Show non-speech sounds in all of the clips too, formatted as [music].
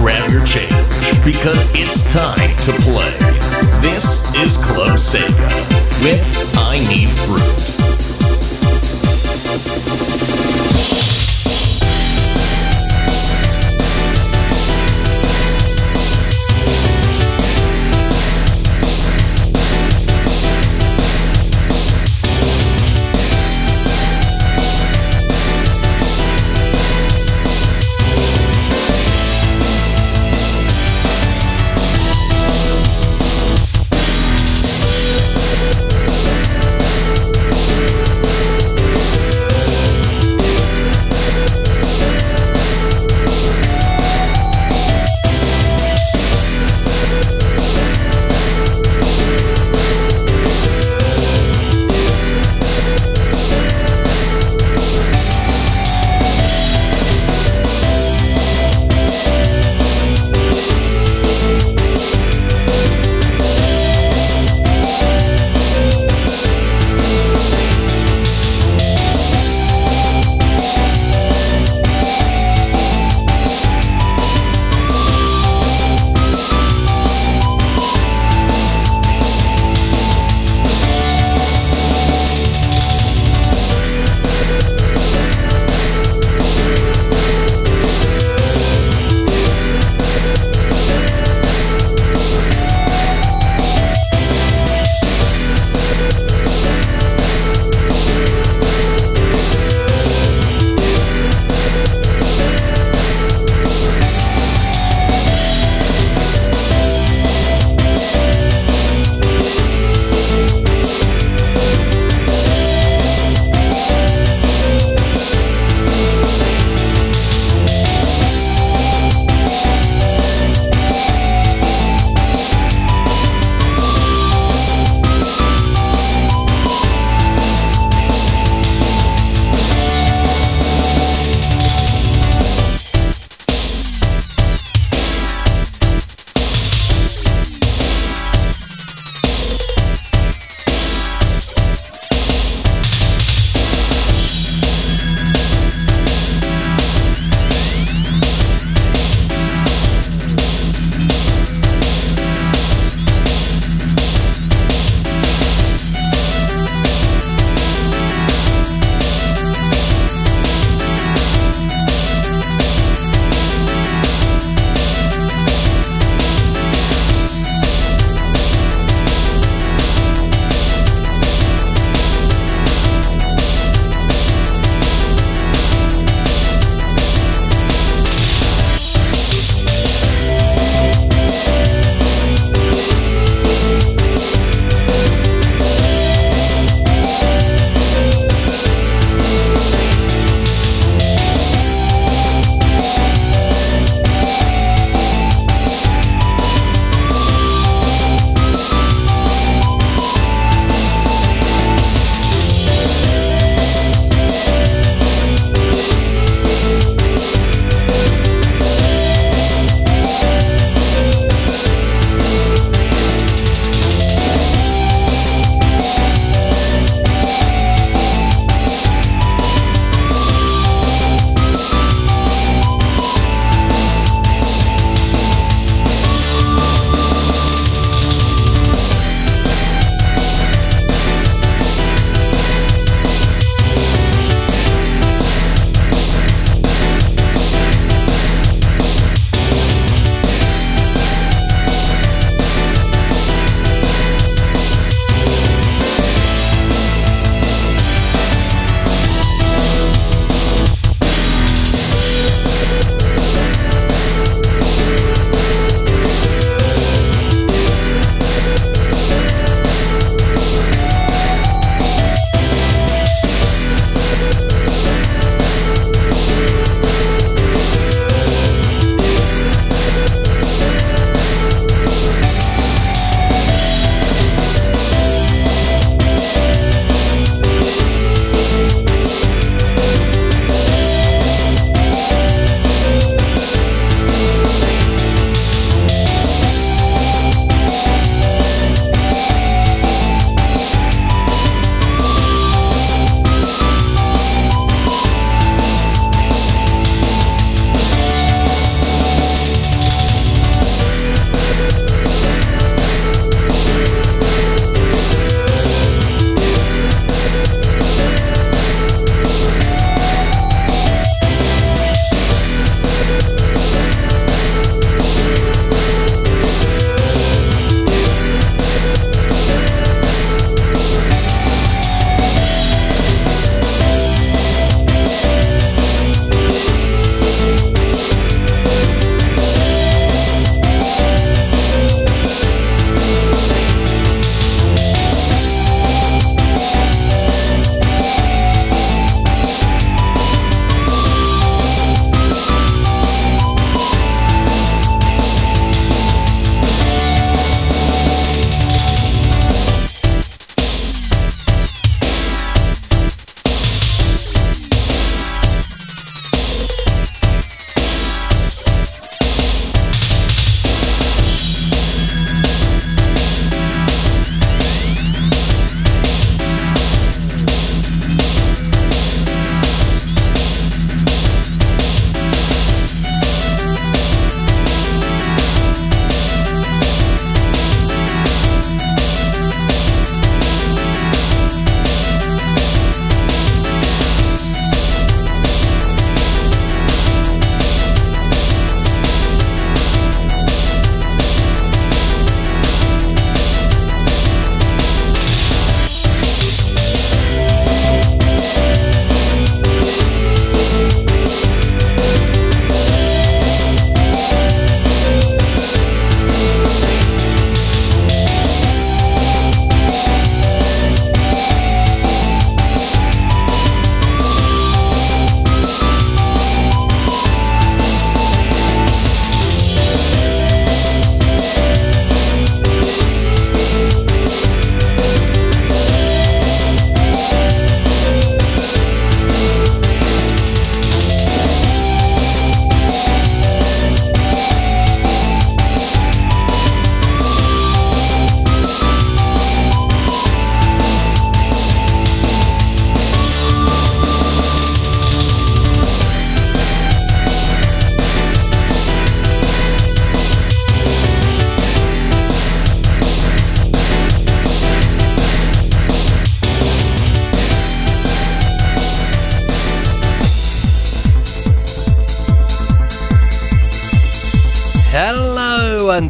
Grab your change because it's time to play. This is Club Sega with I Need Fruit.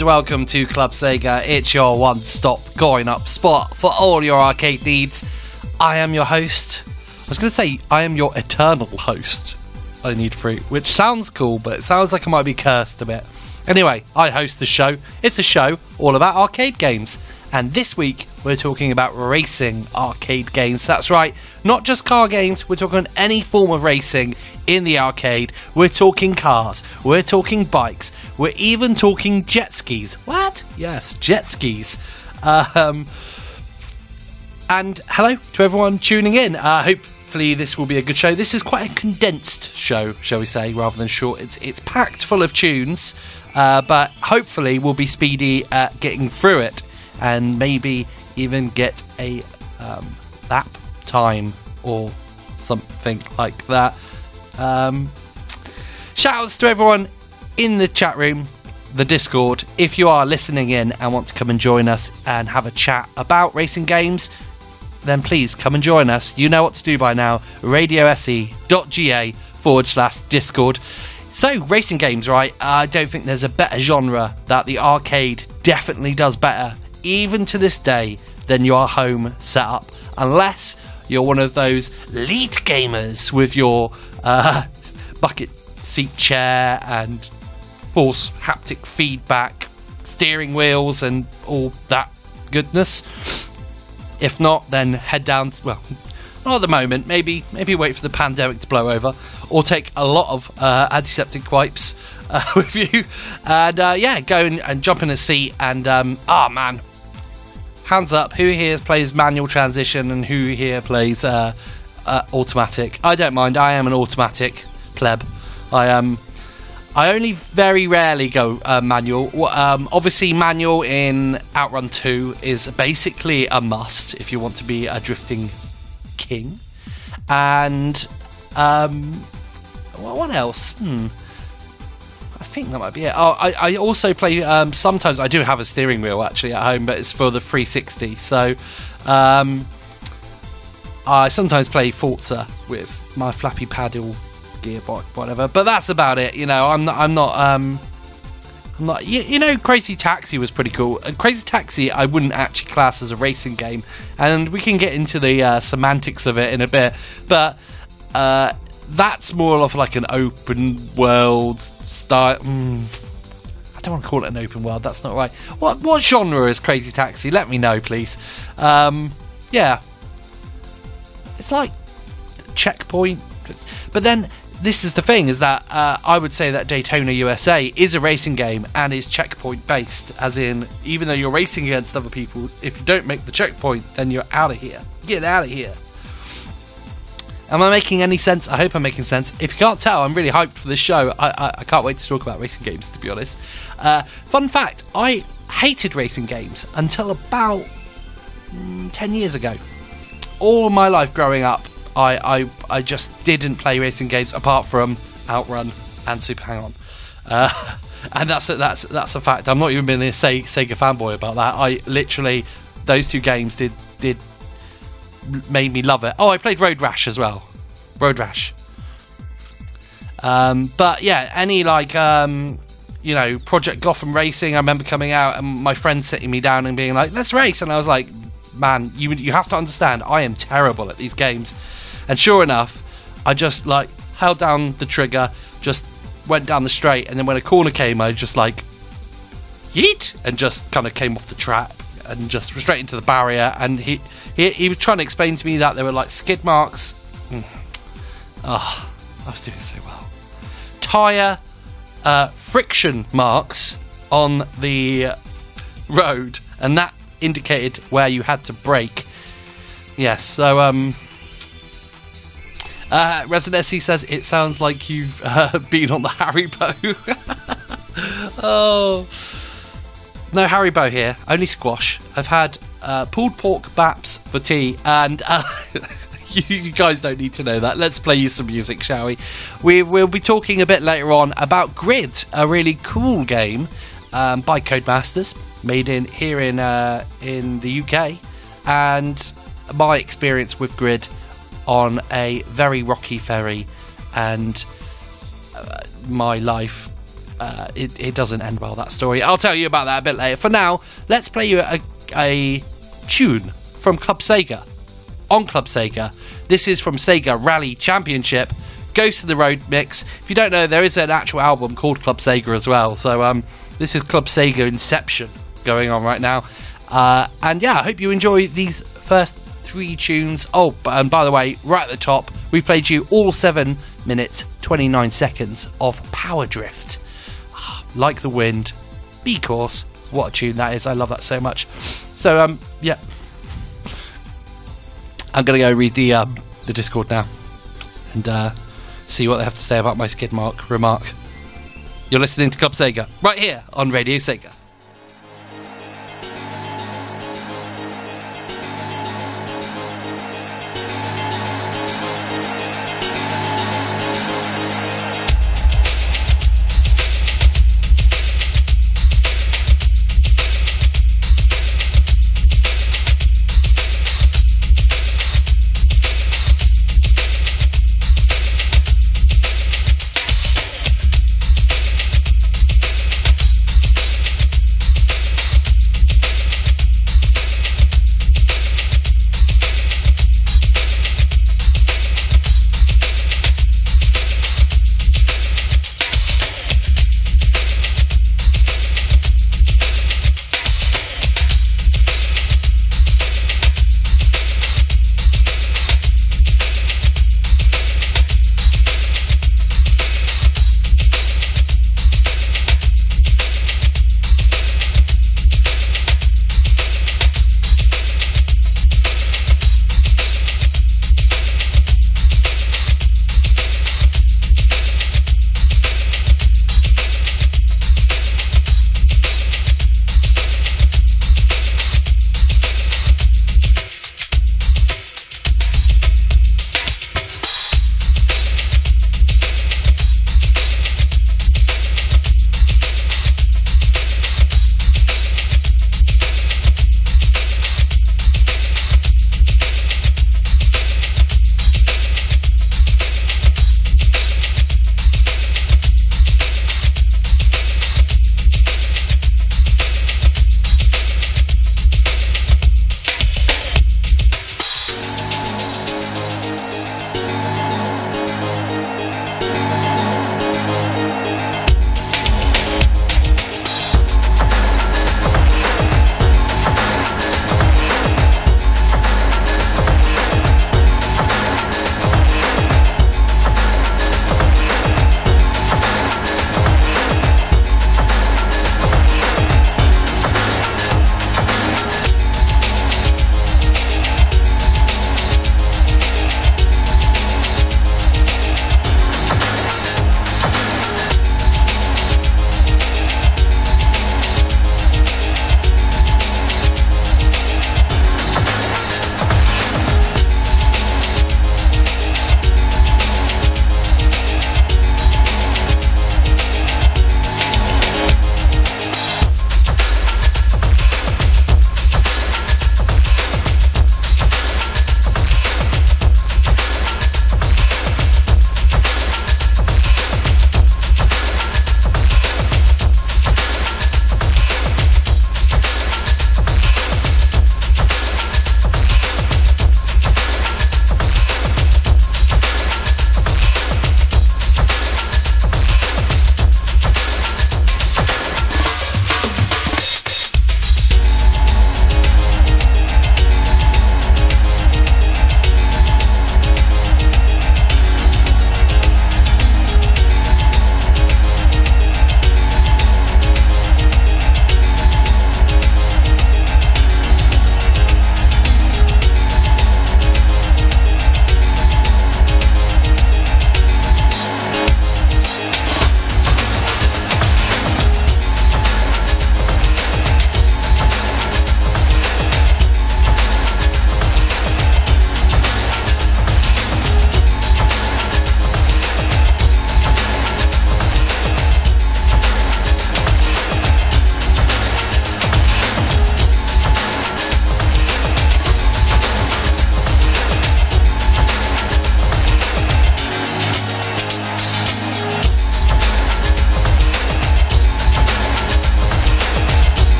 And welcome to Club Sega. It's your one stop going up spot for all your arcade needs. I am your host. I was going to say, I am your eternal host. I need fruit, which sounds cool, but it sounds like I might be cursed a bit. Anyway, I host the show. It's a show all about arcade games. And this week, we're talking about racing arcade games. That's right, not just car games, we're talking any form of racing in the arcade. We're talking cars, we're talking bikes, we're even talking jet skis. What? Yes, jet skis. Um, and hello to everyone tuning in. Uh, hopefully, this will be a good show. This is quite a condensed show, shall we say, rather than short. It's, it's packed full of tunes, uh, but hopefully, we'll be speedy at getting through it and maybe even get a um, lap time or something like that. Um, shout outs to everyone in the chat room, the Discord. If you are listening in and want to come and join us and have a chat about racing games, then please come and join us. You know what to do by now. radiose.ga forward slash Discord. So, racing games, right? I don't think there's a better genre that the arcade definitely does better, even to this day, than your home setup. Unless you're one of those elite gamers with your uh, [laughs] bucket seat chair and force haptic feedback, steering wheels, and all that goodness. If not, then head down. Well, not at the moment. Maybe maybe wait for the pandemic to blow over, or take a lot of uh, antiseptic wipes [laughs] uh, with you, and uh, yeah, go and, and, jump in a seat. And um, ah, oh, man, hands up, who here plays manual transition and who here plays uh, uh, automatic? I don't mind. I am an automatic pleb. I am. Um, I only very rarely go uh, manual. Um, obviously, manual in Outrun 2 is basically a must if you want to be a drifting king. And um, what else? Hmm. Think that might be it. Oh, I, I also play. Um, sometimes I do have a steering wheel actually at home, but it's for the 360. So um, I sometimes play Forza with my flappy paddle gearbox, whatever. But that's about it. You know, I'm not. I'm not. Um, I'm not. You, you know, Crazy Taxi was pretty cool. And Crazy Taxi, I wouldn't actually class as a racing game, and we can get into the uh, semantics of it in a bit. But uh, that's more of like an open world style. Mm, I don't want to call it an open world. That's not right. What what genre is Crazy Taxi? Let me know, please. Um, yeah, it's like checkpoint, but then this is the thing is that uh, I would say that Daytona USA is a racing game and is checkpoint based, as in even though you're racing against other people, if you don't make the checkpoint, then you're out of here. Get out of here. Am I making any sense? I hope I'm making sense. If you can't tell, I'm really hyped for this show. I, I, I can't wait to talk about racing games, to be honest. Uh, fun fact I hated racing games until about mm, 10 years ago. All my life growing up, I, I, I just didn't play racing games apart from Outrun and Super Hang On. Uh, [laughs] and that's a, that's that's a fact. I'm not even being a Sega fanboy about that. I literally those two games did did made me love it. Oh, I played Road Rash as well. Road Rash. Um, but yeah, any like um, you know Project Gotham Racing. I remember coming out and my friend sitting me down and being like, "Let's race," and I was like, "Man, you you have to understand, I am terrible at these games." And sure enough, I just like held down the trigger, just went down the straight, and then when a corner came, I just like yeet and just kind of came off the track and just straight into the barrier. And he he, he was trying to explain to me that there were like skid marks. Mm. Oh, I was doing so well. Tire uh, friction marks on the road, and that indicated where you had to brake. Yes, so um. Uh, says it sounds like you've [laughs] uh, been on the Haribo. [laughs] oh, no Harry, Haribo here, only squash. I've had uh, pulled pork baps for tea, and uh, [laughs] you, guys don't need to know that. Let's play you some music, shall we? we we'll be talking a bit later on about Grid, a really cool game um, by Codemasters, made in here in uh, in the UK, and my experience with Grid on a very rocky ferry, and uh, my life uh, it, it doesn't end well, that story. I'll tell you about that a bit later. For now, let's play you a, a tune from Club Sega on Club Sega. This is from Sega Rally Championship. Ghost of the Road mix. If you don't know, there is an actual album called Club Sega as well. So um, this is Club Sega Inception going on right now. Uh, and yeah, I hope you enjoy these first three tunes. Oh, and by the way, right at the top, we played you all seven minutes, 29 seconds of Power Drift. Like the wind, be course. What a tune that is. I love that so much. So, um, yeah. I'm going to go read the, um, the Discord now and uh, see what they have to say about my skid mark remark. You're listening to Club Sega right here on Radio Sega.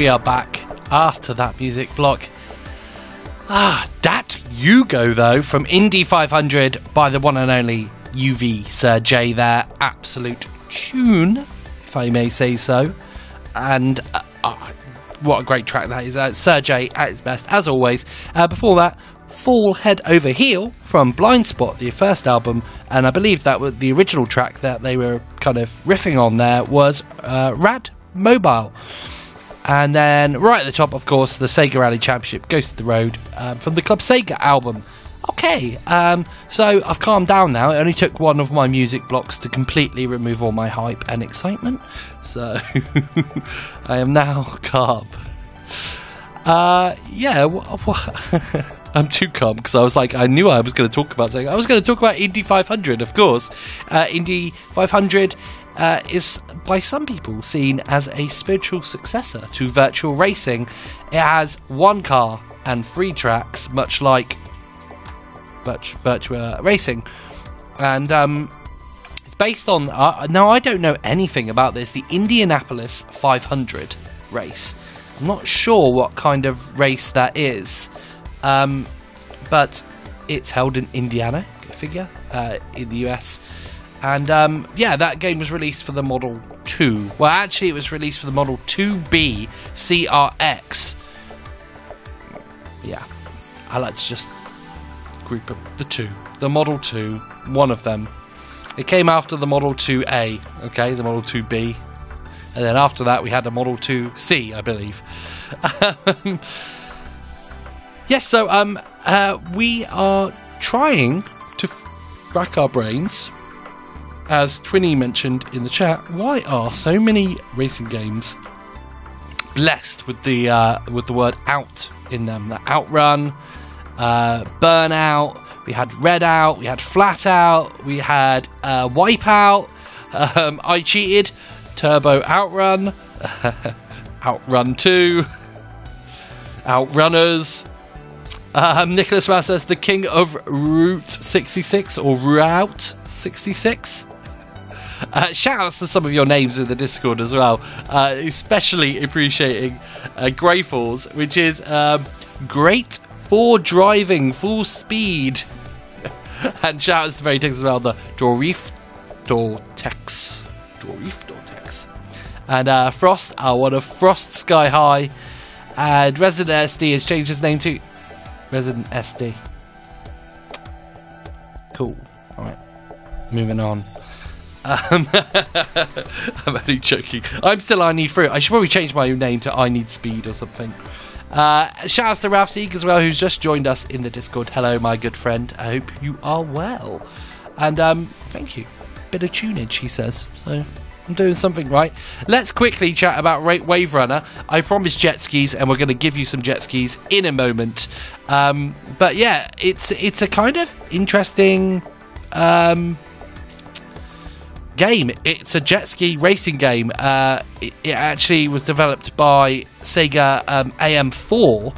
We are back after that music block. Ah, Dat you go though from Indy 500 by the one and only UV Sir J. There, absolute tune, if I may say so. And uh, uh, what a great track that is! Uh, Sir J at its best, as always. Uh, before that, Fall Head Over Heel from Blind Spot, the first album, and I believe that was the original track that they were kind of riffing on there was uh, Rad Mobile. And then right at the top, of course, the Sega Rally Championship Ghost of the Road um, from the Club Sega album. Okay, um, so I've calmed down now. It only took one of my music blocks to completely remove all my hype and excitement. So [laughs] I am now calm. Uh, yeah, [laughs] I'm too calm because I was like, I knew I was going to talk about something. I was going to talk about Indy 500, of course. Uh, Indy 500 uh, is by some people seen as a spiritual successor to Virtua Racing. It has one car and three tracks, much like virtu- Virtua Racing, and um, it's based on. Uh, now, I don't know anything about this. The Indianapolis 500 race. I'm not sure what kind of race that is, um, but it's held in Indiana. Figure uh, in the US. And um, yeah, that game was released for the Model 2. Well, actually, it was released for the Model 2B CRX. Yeah, I like to just group up the two. The Model 2, one of them. It came after the Model 2A, okay, the Model 2B. And then after that, we had the Model 2C, I believe. [laughs] yes, so um, uh, we are trying to rack our brains. As Twinny mentioned in the chat, why are so many racing games blessed with the uh, with the word "out" in them? The Outrun, uh, Burnout. We had Red Out. We had Flat Out. We had uh, Wipeout. [laughs] Um, I cheated. Turbo Outrun. [laughs] Outrun Two. [laughs] Outrunners. Um, Nicholas Mouse says the king of Route 66 or Route 66. Uh, shout outs to some of your names in the Discord as well, uh, especially appreciating uh, Greyfalls, which is um, great for driving full speed. [laughs] and shout outs to very Tex as well, the Dorif Dortex. Dorif Dortex. And uh, Frost, uh, one of Frost Sky High. And Resident SD has changed his name to Resident SD. Cool. Alright. Moving on. Um, [laughs] I'm only joking. I'm still I Need Fruit. I should probably change my name to I Need Speed or something. Uh, shout out to Ralph as well, who's just joined us in the Discord. Hello, my good friend. I hope you are well. And um, thank you. Bit of tunage, he says. So I'm doing something right. Let's quickly chat about Rate Wave Runner. I promised jet skis, and we're going to give you some jet skis in a moment. Um, but yeah, it's it's a kind of interesting um, game. It's a jet ski racing game. Uh, it, it actually was developed by Sega um, AM4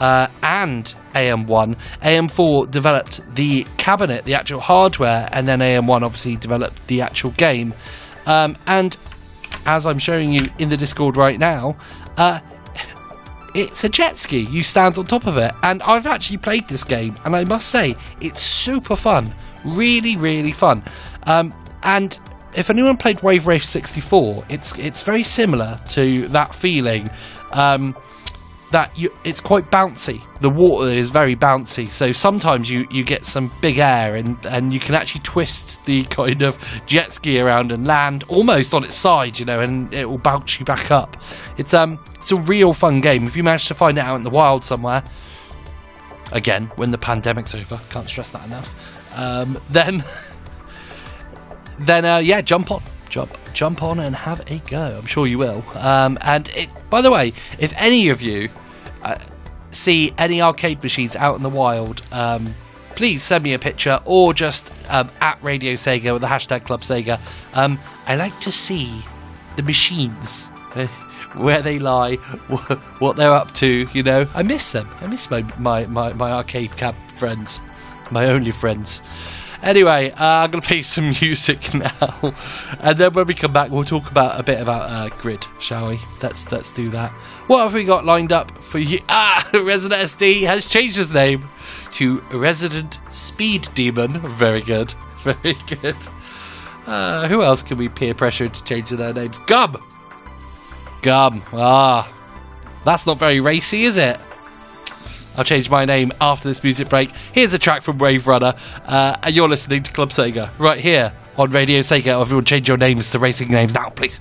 uh, and AM1. AM4 developed the cabinet, the actual hardware, and then AM1 obviously developed the actual game. Um, and as I'm showing you in the Discord right now, uh, it's a jet ski. You stand on top of it. And I've actually played this game, and I must say, it's super fun. Really, really fun. Um, and if anyone played Wave Race 64, it's it's very similar to that feeling. Um, that you, it's quite bouncy. The water is very bouncy, so sometimes you, you get some big air and, and you can actually twist the [laughs] kind of jet ski around and land almost on its side, you know, and it will bounce you back up. It's um it's a real fun game. If you manage to find it out in the wild somewhere, again when the pandemic's over, can't stress that enough. Um, [laughs] then then uh, yeah, jump on, jump, jump on, and have a go. I'm sure you will. Um, and it, by the way, if any of you uh, see any arcade machines out in the wild, um, please send me a picture or just um, at Radio Sega with the hashtag Club Sega. Um, I like to see the machines. [laughs] Where they lie, [laughs] what they're up to, you know. I miss them. I miss my, my, my, my arcade cab friends, my only friends. Anyway, uh, I'm going to play some [laughs] music now, and then when we come back, we'll talk about a bit about uh, Grid, shall we? Let's let's do that. What have we got lined up for you? [laughs] Ah, Resident SD has changed his name to Resident Speed Demon. Very good, [laughs] very good. Uh, who else can we peer pressure into changing their names? Gum, Gum. Ah, that's not very racy, is it? I'll change my name after this music break. Here's a track from Wave Runner, uh, and you're listening to Club Sega right here on Radio Sega. Everyone, change your names to racing names now, please.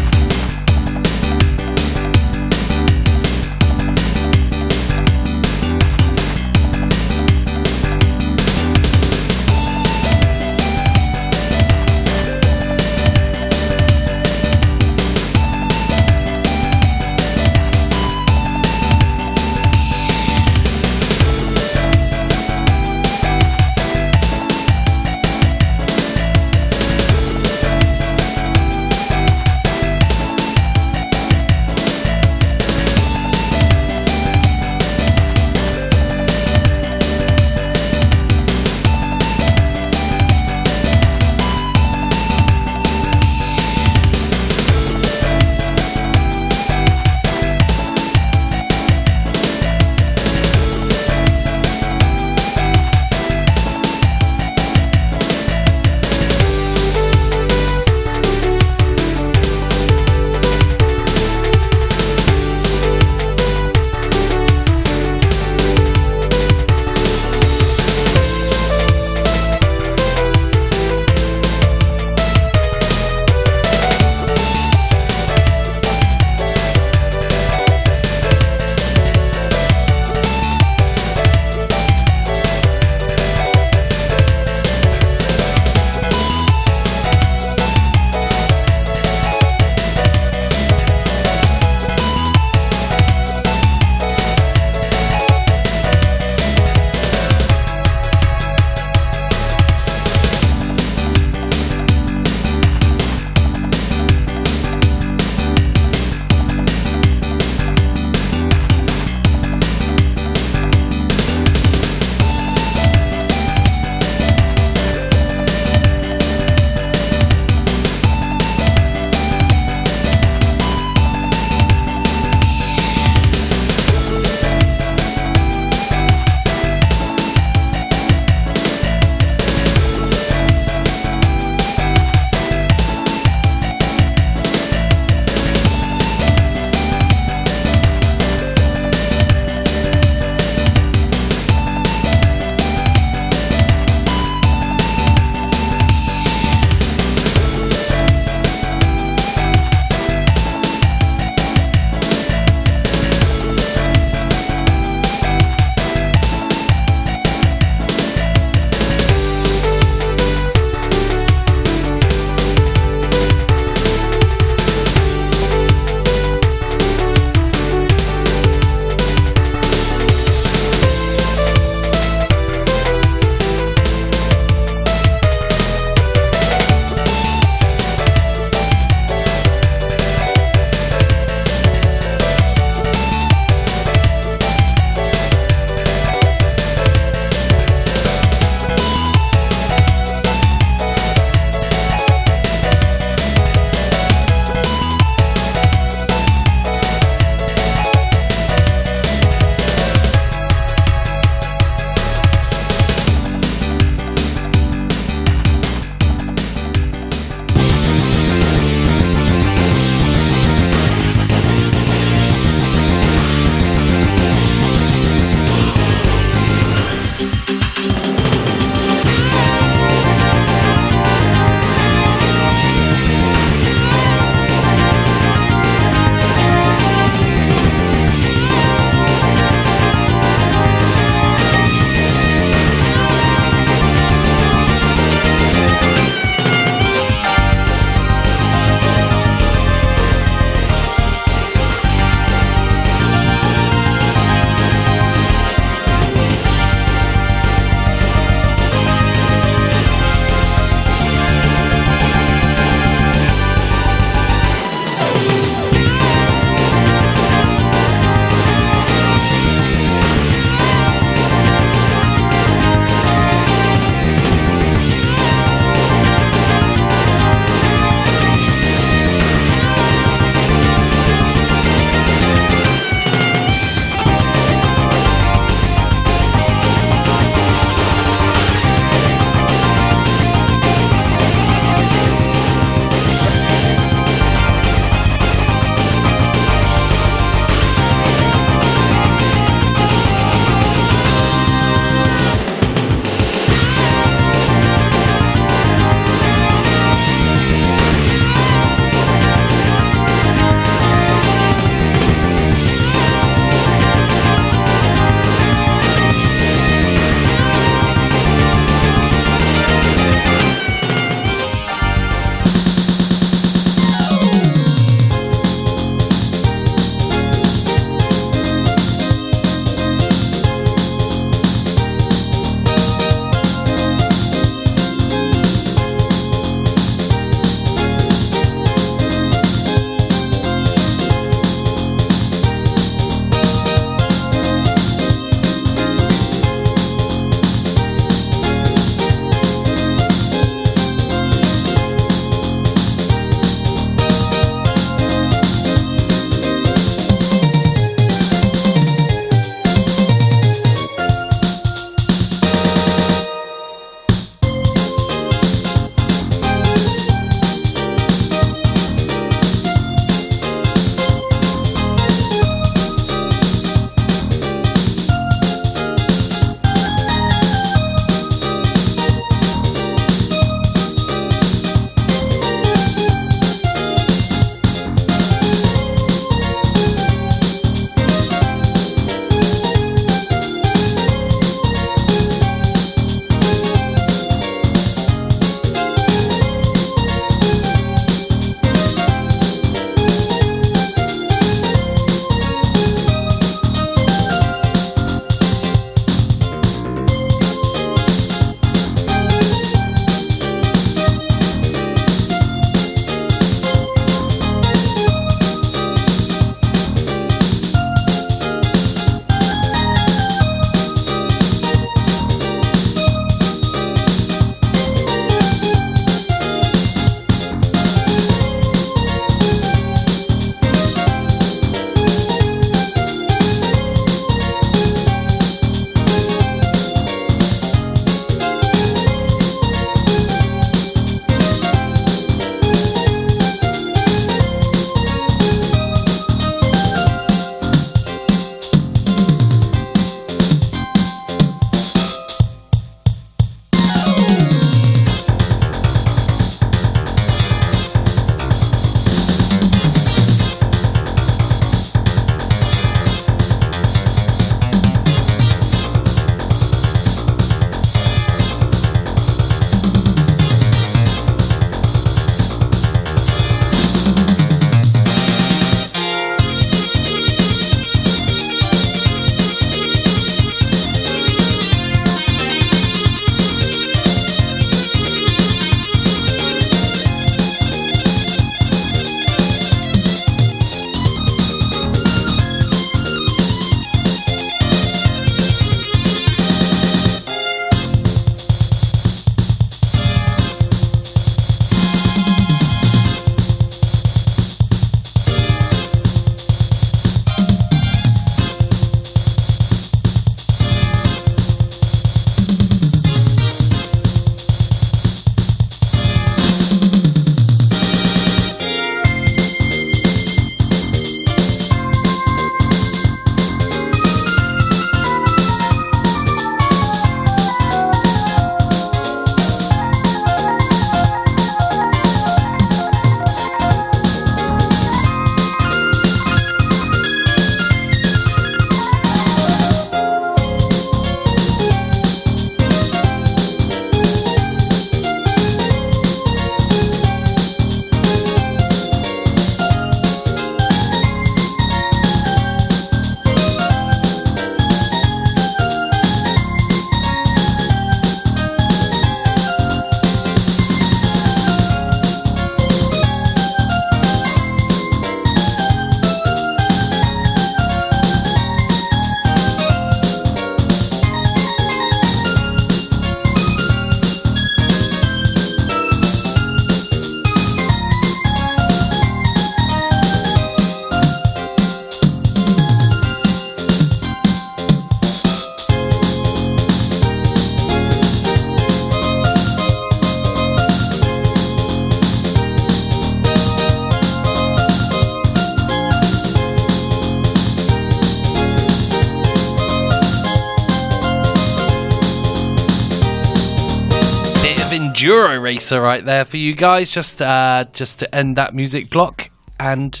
Racer right there for you guys, just uh, just to end that music block. And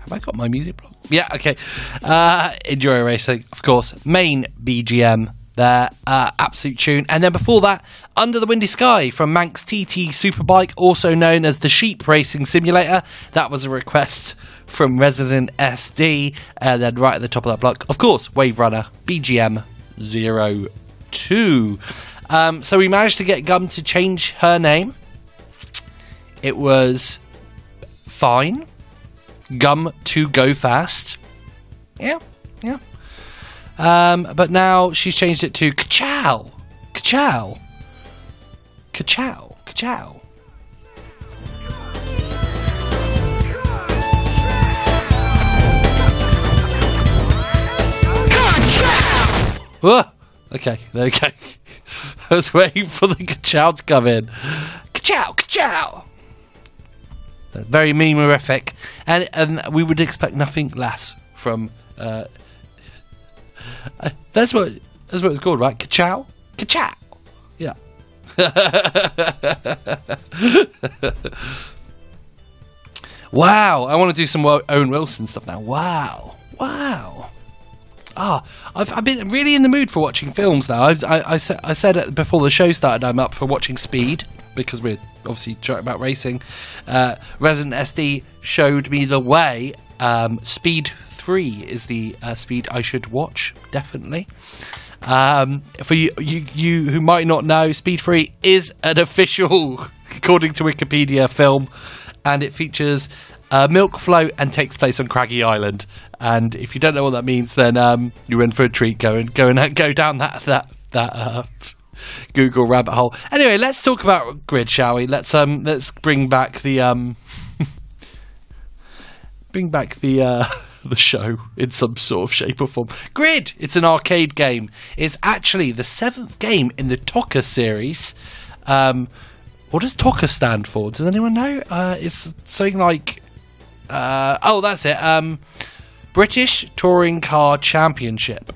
have I got my music block? Yeah, okay. Uh, Enduro Racing, of course, main BGM there, uh, absolute tune. And then before that, Under the Windy Sky from Manx TT Superbike, also known as the Sheep Racing Simulator. That was a request from Resident SD. And then right at the top of that block, of course, Wave Runner BGM 02. Um, so we managed to get Gum to change her name. It was fine. Gum to go fast. Yeah, yeah. Um, but now she's changed it to Kachow. Kachow. Kachow. Kachow. Whoa! Okay, there we go. [laughs] I was waiting for the Kachow to come in. Kachow! Kachow! Very memorific, and and we would expect nothing less from. Uh, [laughs] uh, that's what that's what it's called, right? Kachow, kachow. Yeah. [laughs] wow, I want to do some Owen Wilson stuff now. Wow, wow. Ah, I've, I've been really in the mood for watching films now. I, I, I, said, I said before the show started I'm up for watching Speed because we're obviously talking about racing. Uh, Resident SD showed me the way. Um, Speed 3 is the uh, speed I should watch, definitely. Um, for you, you, you who might not know, Speed 3 is an [laughs] official, according to Wikipedia, film, and it features uh, milk float and takes place on Craggy Island. And if you don't know what that means, then um, you're in for a treat. Go and go and go down that that that uh, [laughs] Google rabbit hole. Anyway, let's talk about grid, shall we? Let's um let's bring back the um [laughs] bring back the uh [laughs] the show in some sort of shape or form. Grid, it's an arcade game. It's actually the seventh game in the TOCA series. Um, what does TOCA stand for? Does anyone know? Uh, it's something like uh, oh, that's it. Um, British Touring Car Championship.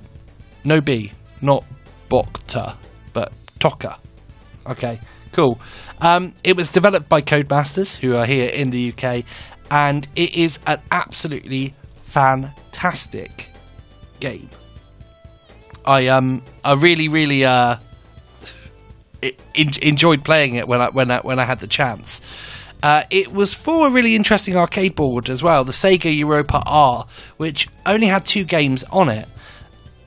No B, not Bokta, but TOCA. Okay, cool. Um, it was developed by Codemasters, who are here in the UK, and it is an absolutely fantastic game. I um I really really uh [laughs] enjoyed playing it when I when I when I had the chance. Uh, it was for a really interesting arcade board as well, the Sega Europa R, which only had two games on it.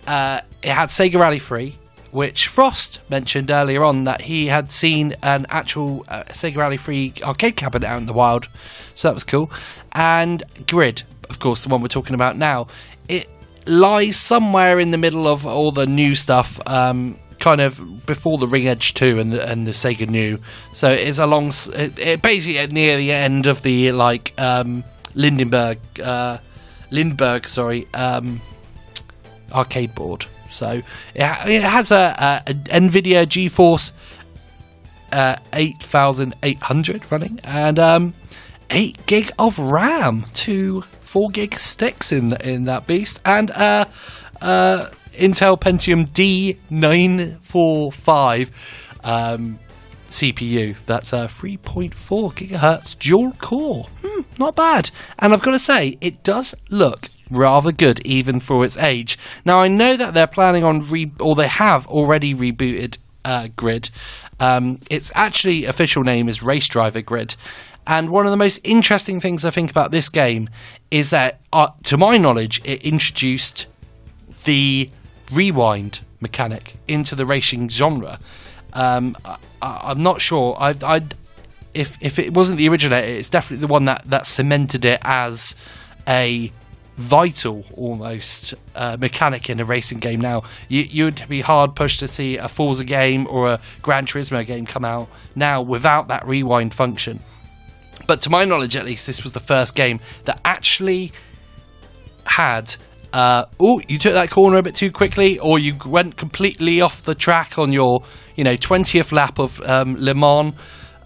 Uh, it had Sega Rally 3, which Frost mentioned earlier on that he had seen an actual uh, Sega Rally 3 arcade cabinet out in the wild, so that was cool. And Grid, of course, the one we're talking about now. It lies somewhere in the middle of all the new stuff. Um, kind of before the Ring Edge 2 and the, and the Sega Nu. So it's along, it, it basically near the end of the like um, Lindenberg, uh, Lindbergh, sorry, um, arcade board. So it, it has a, a, a NVIDIA GeForce uh, 8800 running and um, 8 gig of RAM, two 4 gig sticks in in that beast, and uh, uh, Intel Pentium D945 um, CPU. That's a 3.4 gigahertz dual core. Hmm, not bad. And I've got to say, it does look rather good even for its age. Now I know that they're planning on re or they have already rebooted uh, Grid. Um, its actually official name is Race Driver Grid. And one of the most interesting things I think about this game is that, uh, to my knowledge, it introduced the rewind mechanic into the racing genre. Um, I, am not sure. I, I, if if it wasn't the originator, it's definitely the one that, that cemented it as a vital almost uh, mechanic in a racing game. Now you, you'd be hard pushed to see a Forza game or a Gran Turismo game come out now without that rewind function. But to my knowledge, at least, this was the first game that actually had uh, oh, you took that corner a bit too quickly, or you went completely off the track on your, you know, twentieth lap of um, Le Mans.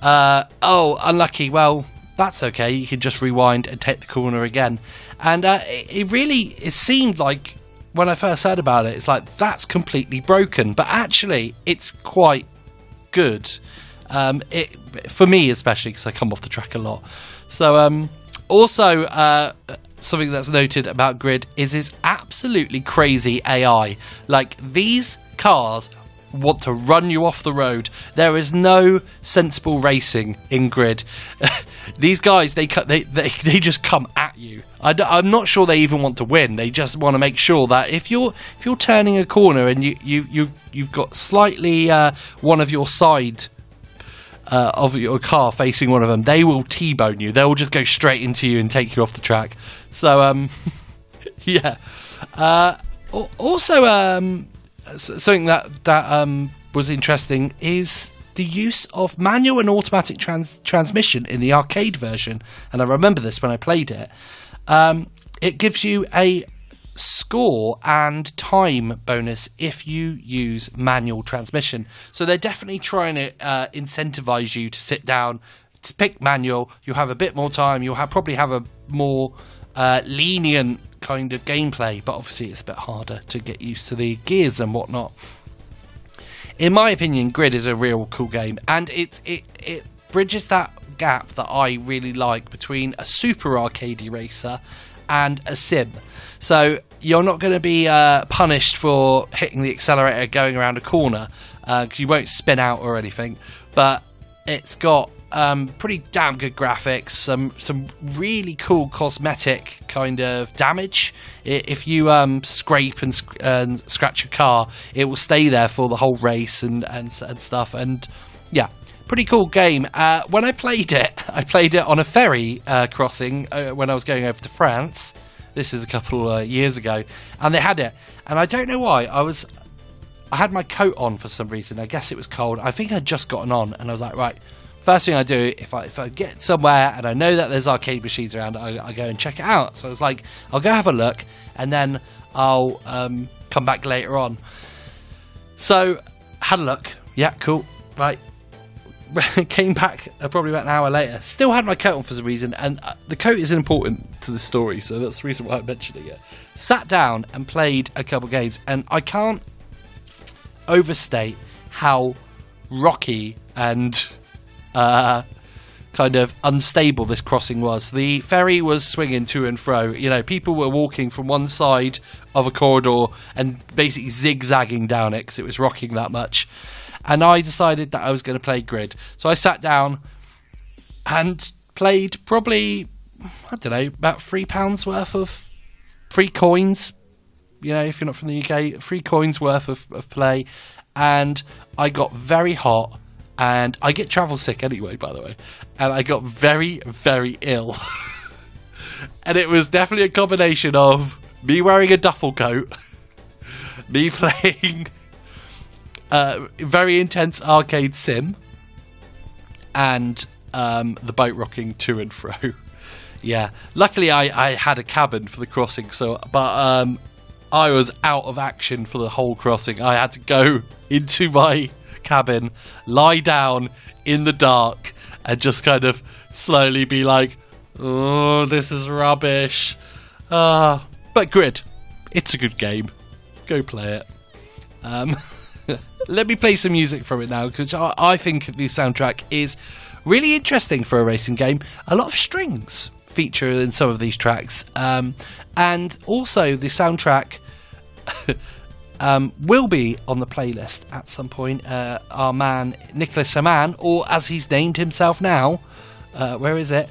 Uh, oh, unlucky. Well, that's okay. You can just rewind and take the corner again. And uh, it, it really, it seemed like when I first heard about it, it's like that's completely broken. But actually, it's quite good. Um, it for me especially because I come off the track a lot. So um, also uh, something that's noted about Grid is its absolutely crazy AI. Like these cars want to run you off the road. There is no sensible racing in Grid. [laughs] these guys they they, they [laughs] they just come at you. I, am not sure they even want to win. They just want to make sure that if you're if you're turning a corner and you you you've you've got slightly uh, one of your side uh, of your car facing one of them, they will T-bone you. They will just go straight into you and take you off the track. So, um, [laughs] yeah. Uh, also, um, something that that um, was interesting is the use of manual and automatic trans- transmission in the arcade version. And I remember this when I played it. Um, it gives you a score and time bonus if you use manual transmission. So they're definitely trying to uh, incentivize you to sit down to pick manual. You'll have a bit more time. You'll have, probably have a more uh, lenient kind of gameplay, but obviously it's a bit harder to get used to the gears and whatnot. In my opinion, Grid is a real cool game, and it it it bridges that gap that I really like between a super arcadey racer and a sim. So you're not going to be uh, punished for hitting the accelerator going around a corner because uh, you won't spin out or anything. But it's got um, pretty damn good graphics, some some really cool cosmetic kind of damage. If you um, scrape and, sc- and, scratch your car, it will stay there for the whole race and, and, and stuff. And yeah, pretty cool game. Uh, when I played it, I played it on a ferry uh, crossing uh, when I was going over to France. This is a couple of years ago, and they had it. And I don't know why. I was, I had my coat on for some reason. I guess it was cold. I think I'd just gotten on, and I was like, right. First thing I do, if I if I get somewhere and I know that there's arcade machines around, I, I go and check it out. So I was like, I'll go have a look, and then I'll um, come back later on. So had a look. Yeah, cool. Right, [laughs] came back uh, probably about an hour later. Still had my coat on for some reason, and uh, the coat is important to the story, so that's the reason why I'm mentioning it. Sat down and played a couple games, and I can't overstate how rocky and uh, kind of unstable this crossing was. The ferry was swinging to and fro. You know, people were walking from one side of a corridor and basically zigzagging down it because it was rocking that much and I decided that I was going to play Grid. So I sat down and played probably I don't know about three pounds worth of free coins. You know, if you're not from the UK, free coins worth of, of play, and I got very hot. And I get travel sick anyway, by the way. And I got very, very ill. [laughs] and it was definitely a combination of me wearing a duffel coat, [laughs] me playing uh, very intense arcade sim, and um, the boat rocking to and fro. [laughs] yeah, luckily I, I had a cabin for the crossing, so but um, I was out of action for the whole crossing. I had to go [laughs] into my cabin, lie down in the dark, and just kind of slowly be like, "Oh, this is rubbish." Uh, but Grid, it's a good game. Go play it. Um, [laughs] [laughs] let me play some music from it now because I, I think the soundtrack is really interesting for a racing game. A lot of strings feature in some of these tracks, um, and also the soundtrack. [laughs] um, will be on the playlist at some point. Uh, our man Nicholas Haman, or as he's named himself now, uh, where is it?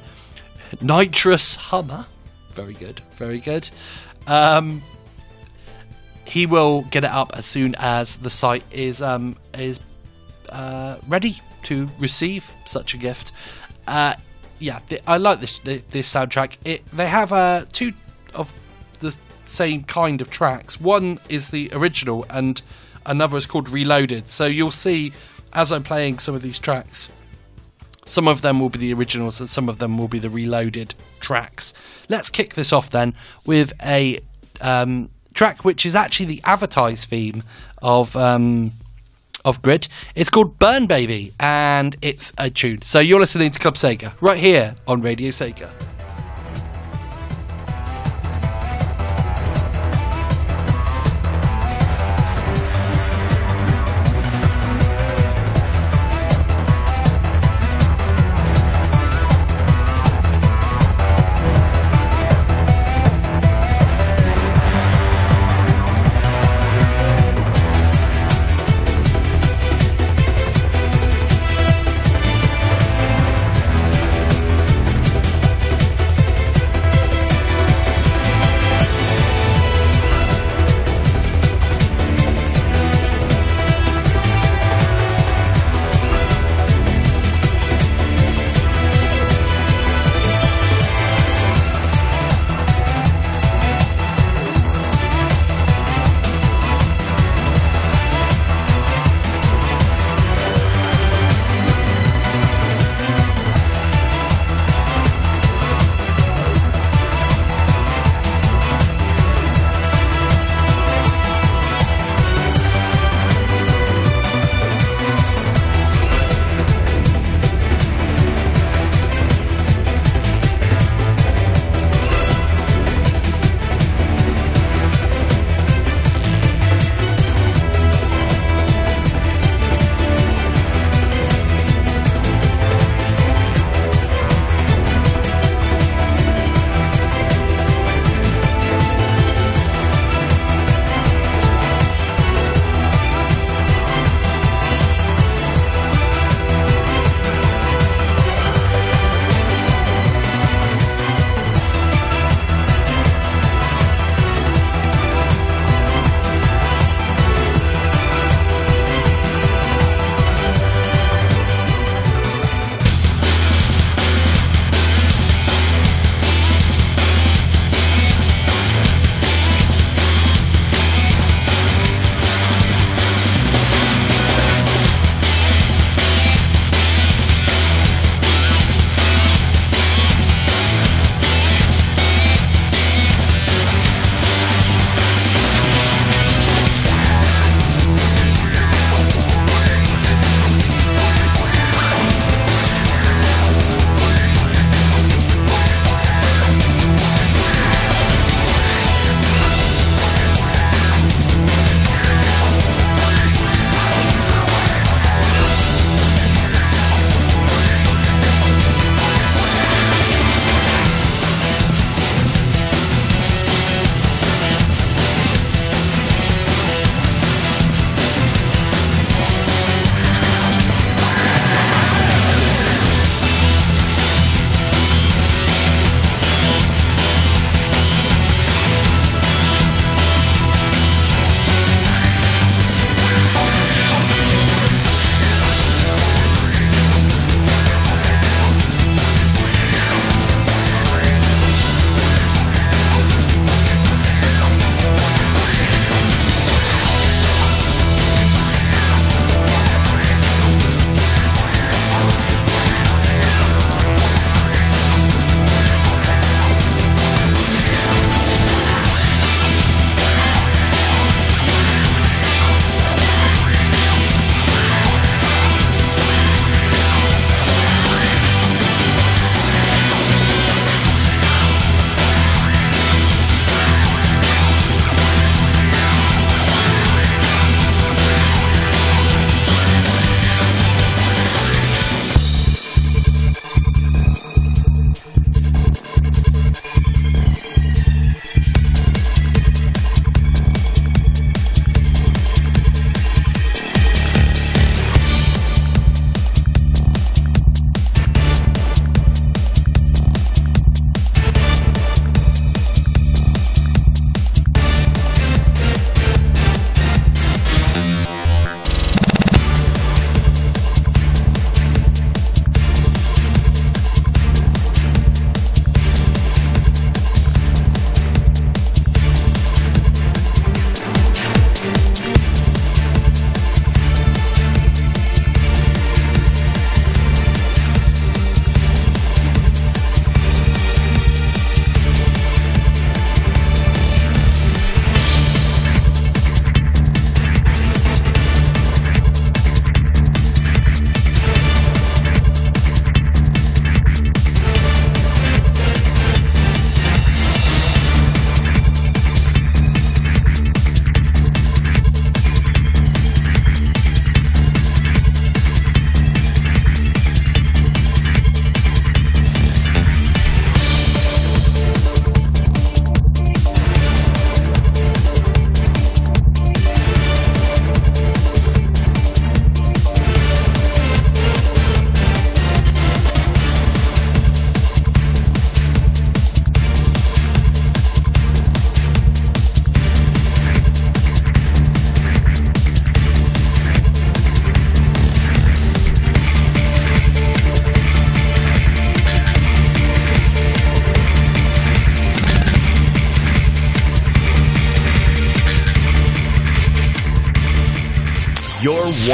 Nitrous Hummer. Very good, very good. Um, he will get it up as soon as the site is um, is uh, ready to receive such a gift. Uh, yeah, I like this this soundtrack. It, they have uh, two of the same kind of tracks. One is the original, and another is called Reloaded. So you'll see as I'm playing some of these tracks. Some of them will be the originals, and some of them will be the reloaded tracks. Let's kick this off then with a um, track, which is actually the advertised theme of um, of Grid. It's called Burn Baby, and it's a tune. So you're listening to Club Sega right here on Radio Sega.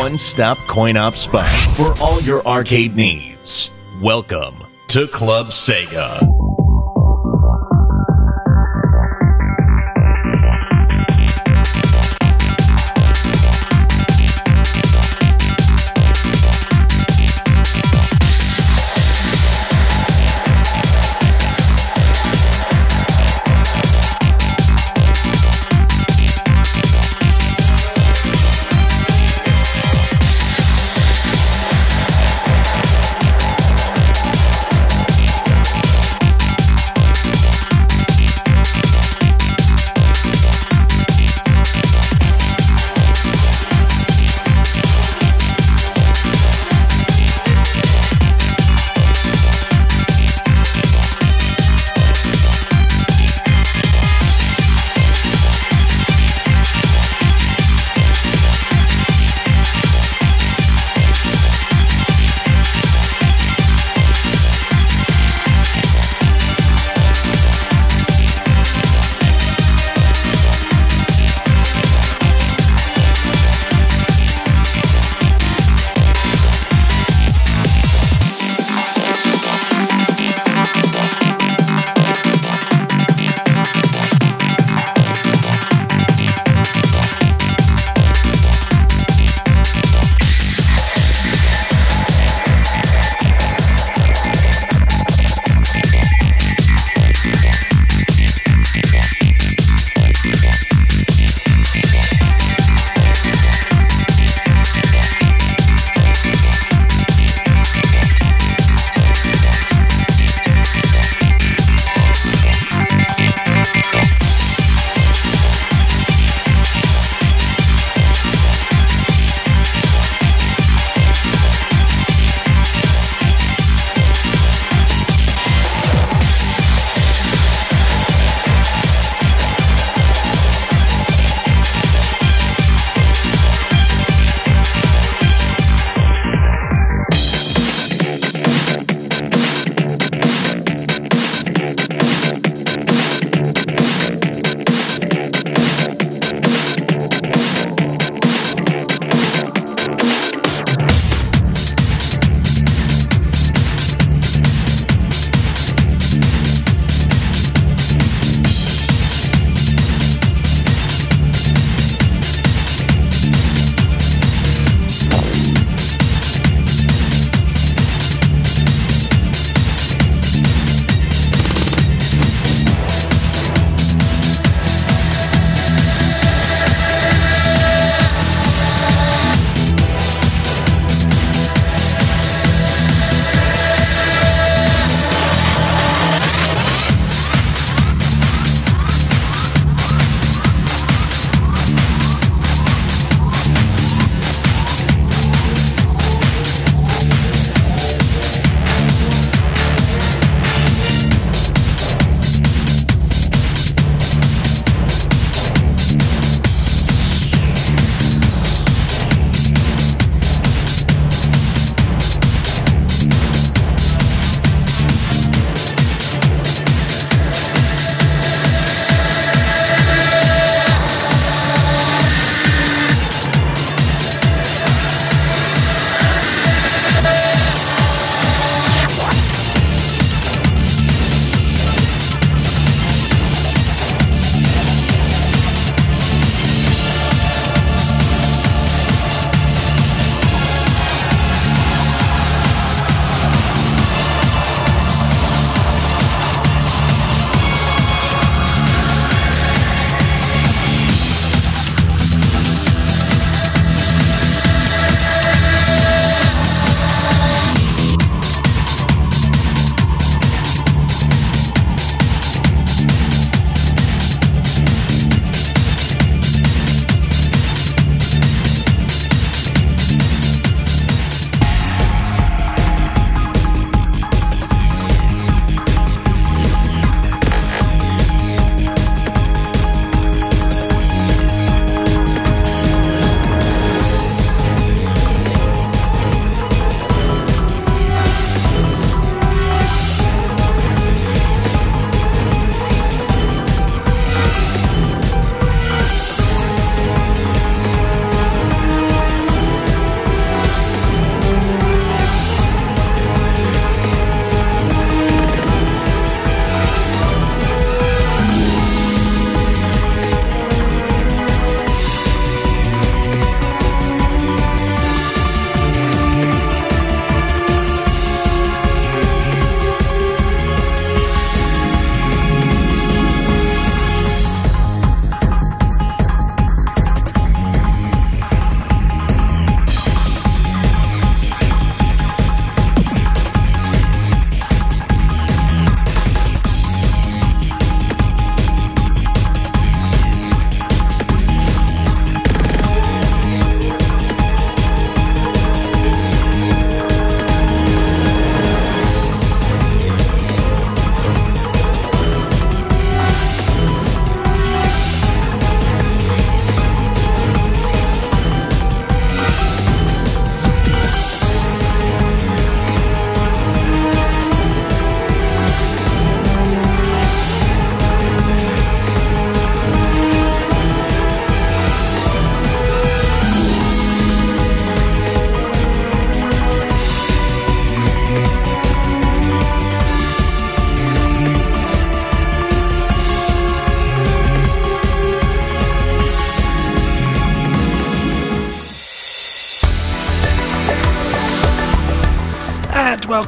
One stop coin op spot for all your arcade needs. Welcome to Club Sega.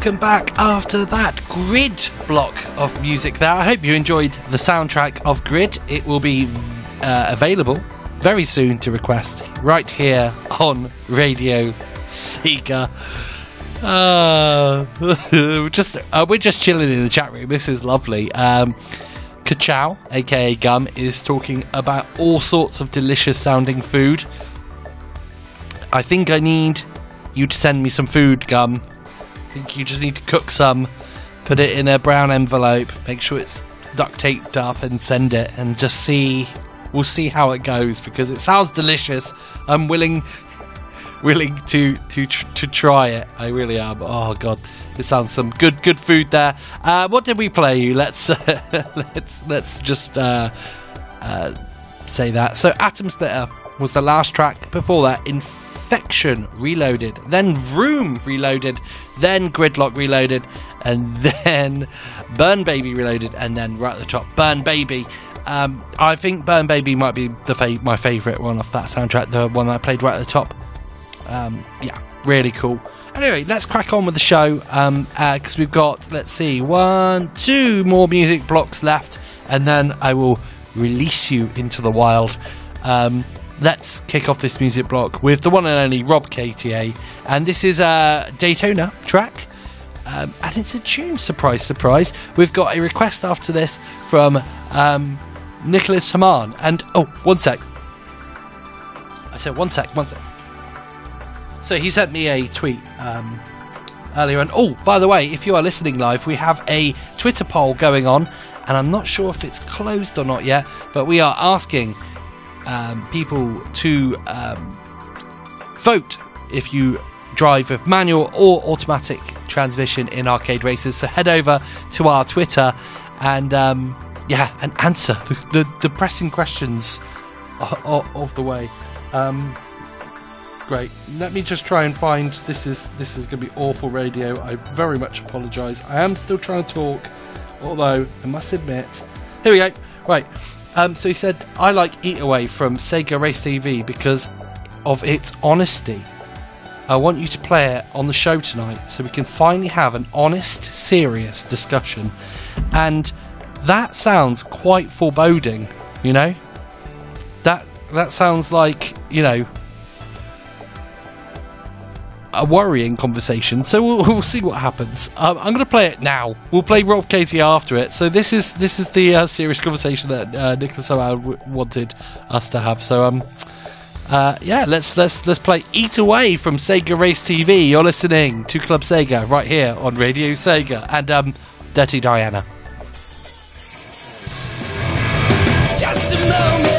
Welcome back after that grid block of music there. I hope you enjoyed the soundtrack of Grid. It will be uh, available very soon to request right here on Radio Sega. Uh, [laughs] just uh, we're just chilling in the chat room. This is lovely. Um, Kachow, aka Gum, is talking about all sorts of delicious sounding food. I think I need you to send me some food, Gum. Think you just need to cook some, put it in a brown envelope, make sure it's duct taped up, and send it, and just see. We'll see how it goes because it sounds delicious. I'm willing, willing to to to try it. I really am. Oh god, it sounds some good good food there. Uh, what did we play you? Let's [laughs] let's let's just uh, uh, say that. So Atom Splitter was the last track. Before that, Infection Reloaded, then Vroom Reloaded, then Gridlock Reloaded, and [laughs] then Burn Baby Reloaded, and then right at the top, Burn Baby. Um, I think Burn Baby might be the fa- my favourite one off that soundtrack, the one I played right at the top. Um, yeah, really cool. Anyway, let's crack on with the show because um, uh, we've got, let's see, one, two more music blocks left, and then I will release you into the wild. Um, let's kick off this music block with the one and only Rob KTA, and this is a Daytona track. Um, and it's a tune, surprise, surprise. We've got a request after this from um, Nicholas Haman. And oh, one sec. I said one sec, one sec. So he sent me a tweet um, earlier. And oh, by the way, if you are listening live, we have a Twitter poll going on. And I'm not sure if it's closed or not yet, but we are asking um, people to um, vote if you drive with manual or automatic transmission in arcade races. So head over to our Twitter and um, yeah, and answer the, the, the pressing questions of, the way. Um, great. Let me just try and find. This is this is going to be awful radio. I very much apologise. I am still trying to talk, although I must admit. Here we go. Right. Um, so he said, I like Eat Away from Sega Race TV because of its honesty. I want you to play it on the show tonight so we can finally have an honest, serious discussion. And that sounds quite foreboding, you know? That that sounds like, you know, a worrying conversation. So we'll, [laughs] we'll see what happens. Um, I'm going to play it now. We'll play Rob Katie after it. So this is this is the uh, serious conversation that uh, Nicholas wanted us to have. So um, uh, yeah, let's let's let's play Eat Away from Sega Race TV. You're listening to Club Sega right here on Radio Sega and um, Dirty Diana. Just a moment.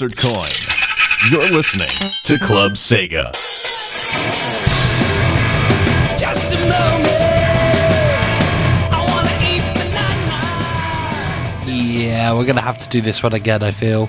Need to insert coin. You're listening to Club Sega. Just a moment. I wanna eat banana. Yeah, we're gonna have to do this one again. I feel.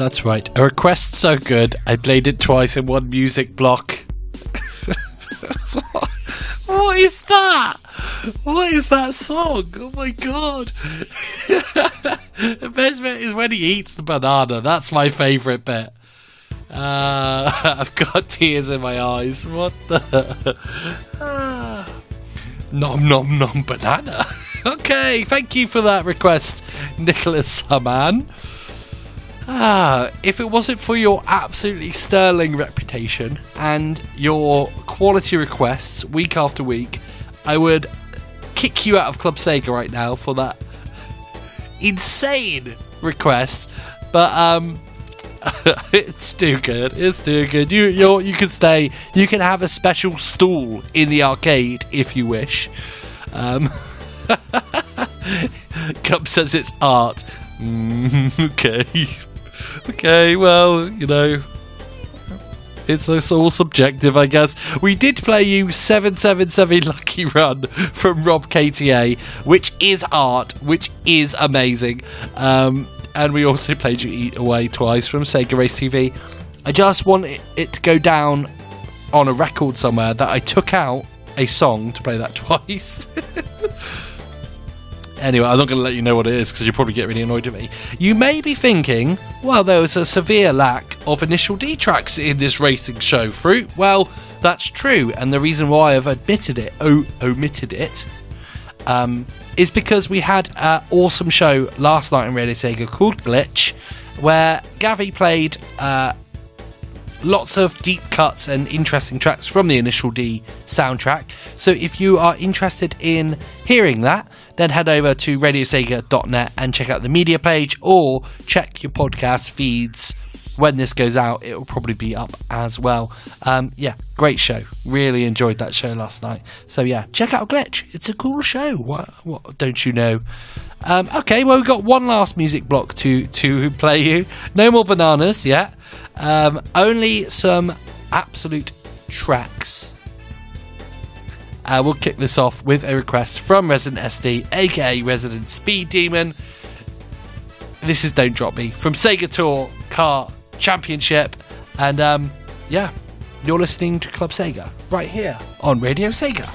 That's right. A request so good, I played it twice in one music block. [laughs] what is that? What is that song? Oh my god. [laughs] the best bit is when he eats the banana. That's my favourite bit. Uh, [laughs] I've got tears in my eyes. What the? Nom nom nom banana. okay, thank you for that request, Nicholas Haman. Ah, if it wasn't for your absolutely sterling reputation and your quality requests week after week, I would kick you out of Club Sega right now for that insane request. But um, [laughs] it's too good. It's too good. You you you can stay. You can have a special stool in the arcade if you wish. Um, [laughs] Cup says it's art. Mm, [laughs] okay. Okay, well, you know, it's, it's all subjective, I guess. We did play you 777 Lucky Run from Rob KTA, which is art, which is amazing. Um, and we also played you Eat Away twice from Sega Race TV. I just want it, it to go down on a record somewhere that I took out a song to play that [laughs] twice. Anyway, I'm not going to let you know what it is because you'll probably get really annoyed at me. You may be thinking, well, there was a severe lack of initial D tracks in this racing show, Fruit. Well, that's true, and the reason why I've admitted it, o- omitted it, um, is because we had an awesome show last night in Radio Sega called Glitch, where Gavi played uh, lots of deep cuts and interesting tracks from the Initial D soundtrack. So if you are interested in hearing that, then head over to radiosega.net and check out the media page or check your podcast feeds. When this goes out, it will probably be up as well. Um, yeah, great show. Really enjoyed that show last night. So yeah, check out Glitch. It's a cool show. What, what don't you know? Um, okay, well we've got one last music block to to play you. No more bananas yet. Um, only some absolute tracks. Uh, we'll kick this off with a request from Resident SD, aka Resident Speed Demon. This is Don't Drop Me from Sega Tour Car Championship. And um, yeah, you're listening to Club Sega right here on Radio Sega.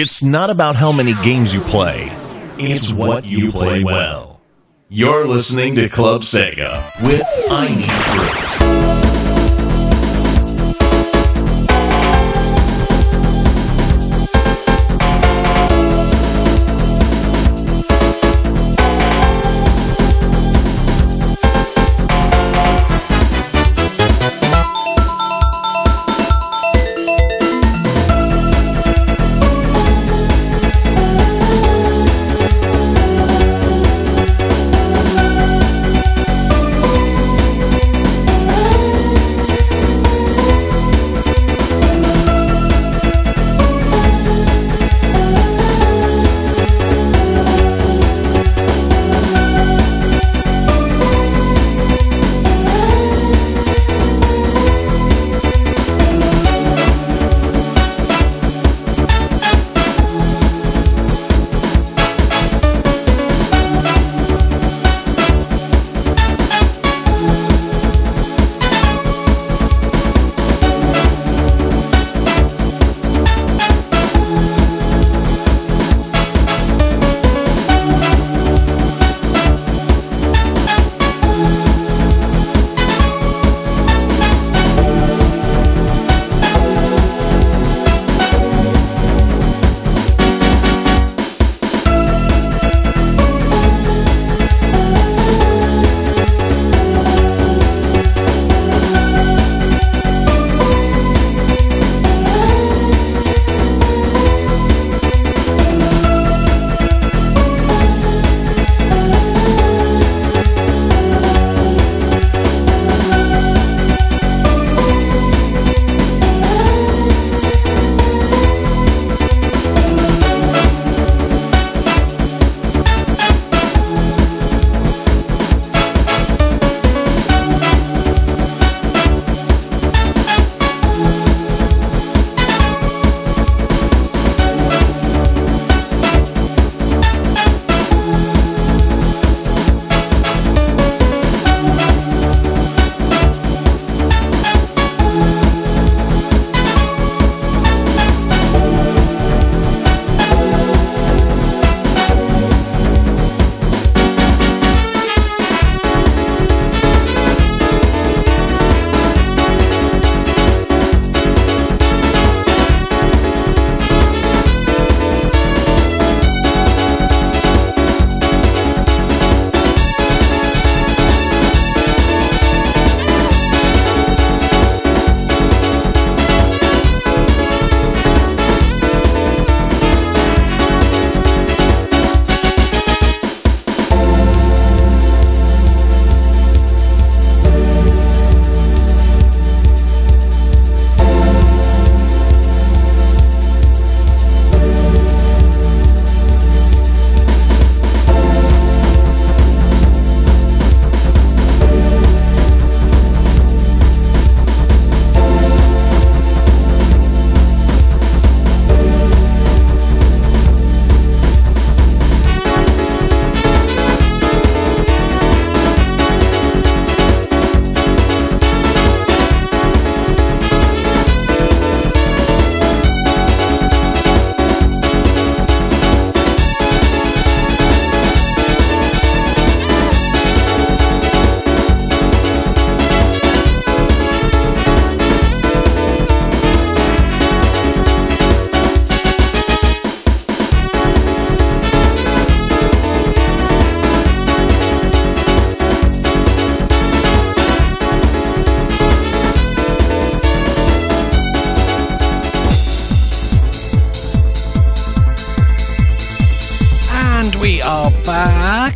It's not about how many games you play, it's what you play well. You're listening to Club Sega with I Need Fruit.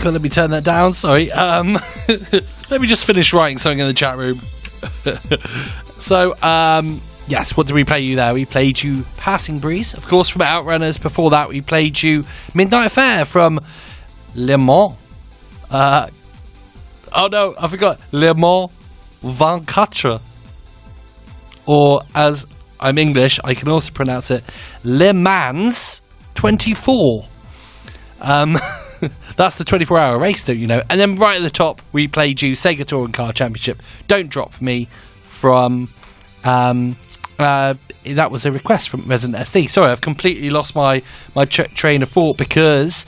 Oh, let me turn that down. Sorry. Um, [laughs] let me just finish writing something in the chat room. [laughs] so, um, yes, what did we play you there? We played you Passing Breeze, of course, from Outrunners. Before that, we played you Midnight Affair from Le Mans. Uh, oh no, I forgot. Le Mans 24. Or, as I'm English, I can also pronounce it Le Mans 24. Um, [laughs] [laughs] that's the 24 hour race, don't you know? And then right at the top, we played you Sega Touring Car Championship. Don't Drop Me from um, uh, that was a request from Resident SD. Sorry, I've completely lost my my tra- train of thought because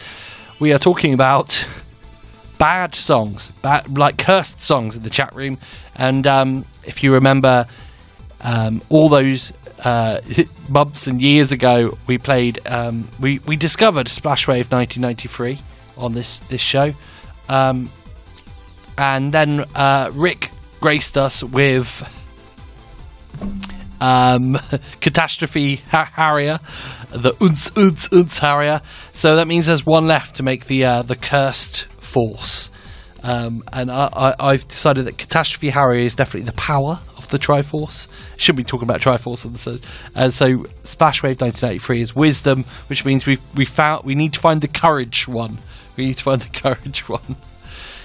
we are talking about [laughs] bad songs, bad, like cursed songs in the chat room. And um, if you remember, um, all those uh, [laughs] months and years ago, we played, um, we we discovered Splashwave 1993 on this this show, um, and then uh, Rick graced us with um, [laughs] Catastrophe ha- Harrier, the Unz Unz Unz Harrier. So that means there's one left to make the uh, the cursed force. Um, and I, I've decided that Catastrophe Harrier is definitely the power of the Triforce. Should be talking about Triforce on the so, uh, so Splashwave 1983 is wisdom, which means we we found we need to find the courage one. [laughs] We need to find the courage one.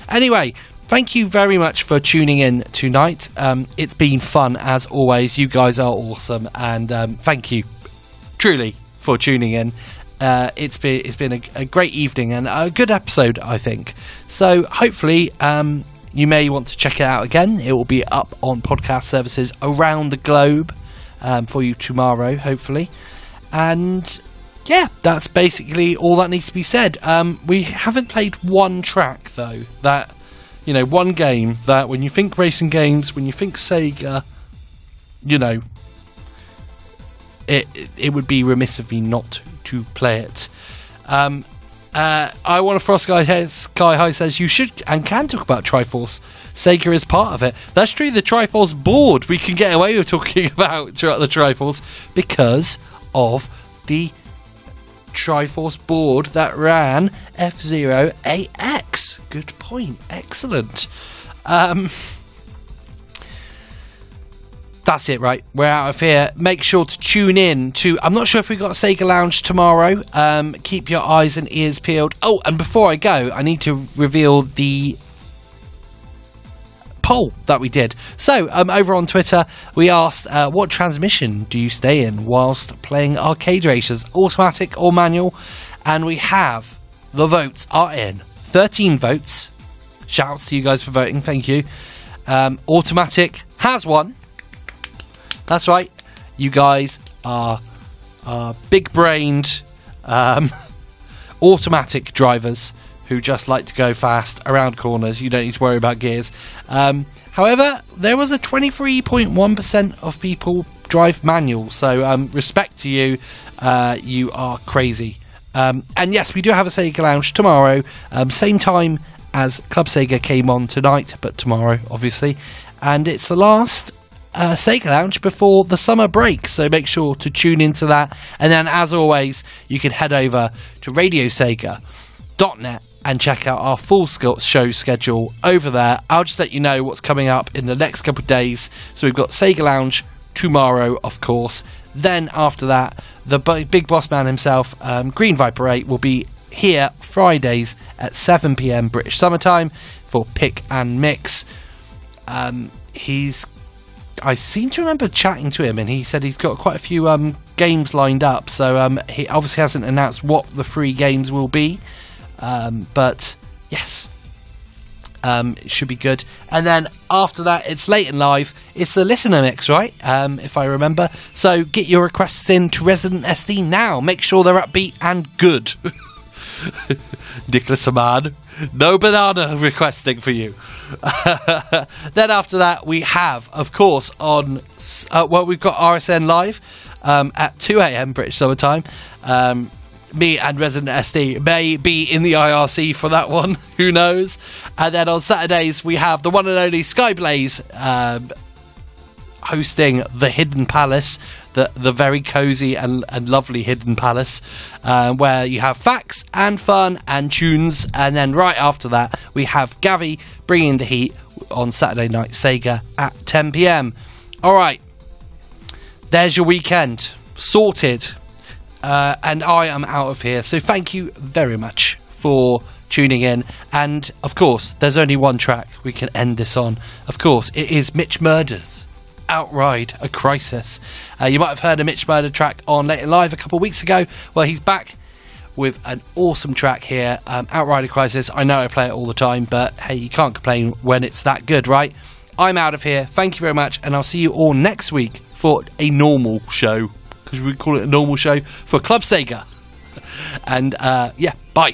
Anyway, thank you very much for tuning in tonight. Um, it's been fun as always. You guys are awesome, and um, thank you truly for tuning in. Uh, it's been it's been a, a great evening and a good episode, I think. So hopefully, um, you may want to check it out again. It will be up on podcast services around the globe um, for you tomorrow, hopefully. And yeah, that's basically all that needs to be said. Um, we haven't played one track though. That you know, one game that when you think racing games, when you think Sega, you know, it it, would be remiss of me not to play it. Um, uh, I want to frost high, sky high says you should and can talk about Triforce. Sega is part of it. That's true. The Triforce board we can get away with talking [laughs] about throughout the Triforce because of the Triforce board that ran F Zero AX. Good point. Excellent. Um, that's it, right? We're out of here. Make sure to tune in to. I'm not sure if we got Sega Lounge tomorrow. Um, keep your eyes and ears peeled. Oh, and before I go, I need to reveal the poll that we did. So, um, over on Twitter, we asked, uh, what transmission do you stay in whilst playing arcade races, automatic or manual? And we have the votes are in 13 votes. Shouts to you guys for voting. Thank you. Um, automatic has won. That's right. You guys are, are big brained, um, [laughs] automatic drivers who just like to go fast around corners. You don't need to worry about gears. Um, however, there was a 23.1% of people drive manual. So, um, respect to you. Uh, you are crazy. Um, and yes, we do have a Sega Lounge tomorrow, um, same time as Club Sega came on tonight, but tomorrow, obviously. And it's the last uh, Sega Lounge before the summer break, so make sure to tune into that. And then, as always, you can head over to RadioSega.net and check out our full show schedule over there. I'll just let you know what's coming up in the next couple of days. So we've got Sega Lounge tomorrow, of course. Then after that, the big boss man himself, um, Green Viper 8, will be here Fridays at 7 p.m. British summertime for Pick and Mix. Um, he's I seem to remember chatting to him, and he said he's got quite a few um, games lined up. So um, he obviously hasn't announced what the free games will be, um, but yes, um, it should be good. And then after that, it's late and live. It's the listener mix, right? Um, if I remember. So get your requests in to Resident SD now. Make sure they're upbeat and good. [laughs] Nicholas Ahmad, no banana requesting for you. [laughs] then after that, we have, of course, on uh, well, we've got RSN live um, at 2 a.m. British Summer Time. Um, me and Resident SD may be in the IRC for that one. [laughs] Who knows? And then on Saturdays, we have the one and only Skyblaze um, hosting the Hidden Palace, the the very cozy and, and lovely Hidden Palace, uh, where you have facts and fun and tunes. And then right after that, we have Gavi bringing the heat on Saturday Night Sega at 10 p.m. All right, there's your weekend sorted, uh, and I am out of here. So thank you very much for tuning in. And of course, there's only one track we can end this on. Of course, it is Mitch Murders. Outride a Crisis. Uh, you might have heard a Mitch Murder track on Late Live a couple of weeks ago. Well, he's back with an awesome track here, um, Outride a Crisis. I know I play it all the time, but hey, you can't complain when it's that good, right? I'm out of here. Thank you very much, and I'll see you all next week for a normal show because we call it a normal show for Club Sega. And uh, yeah, bye.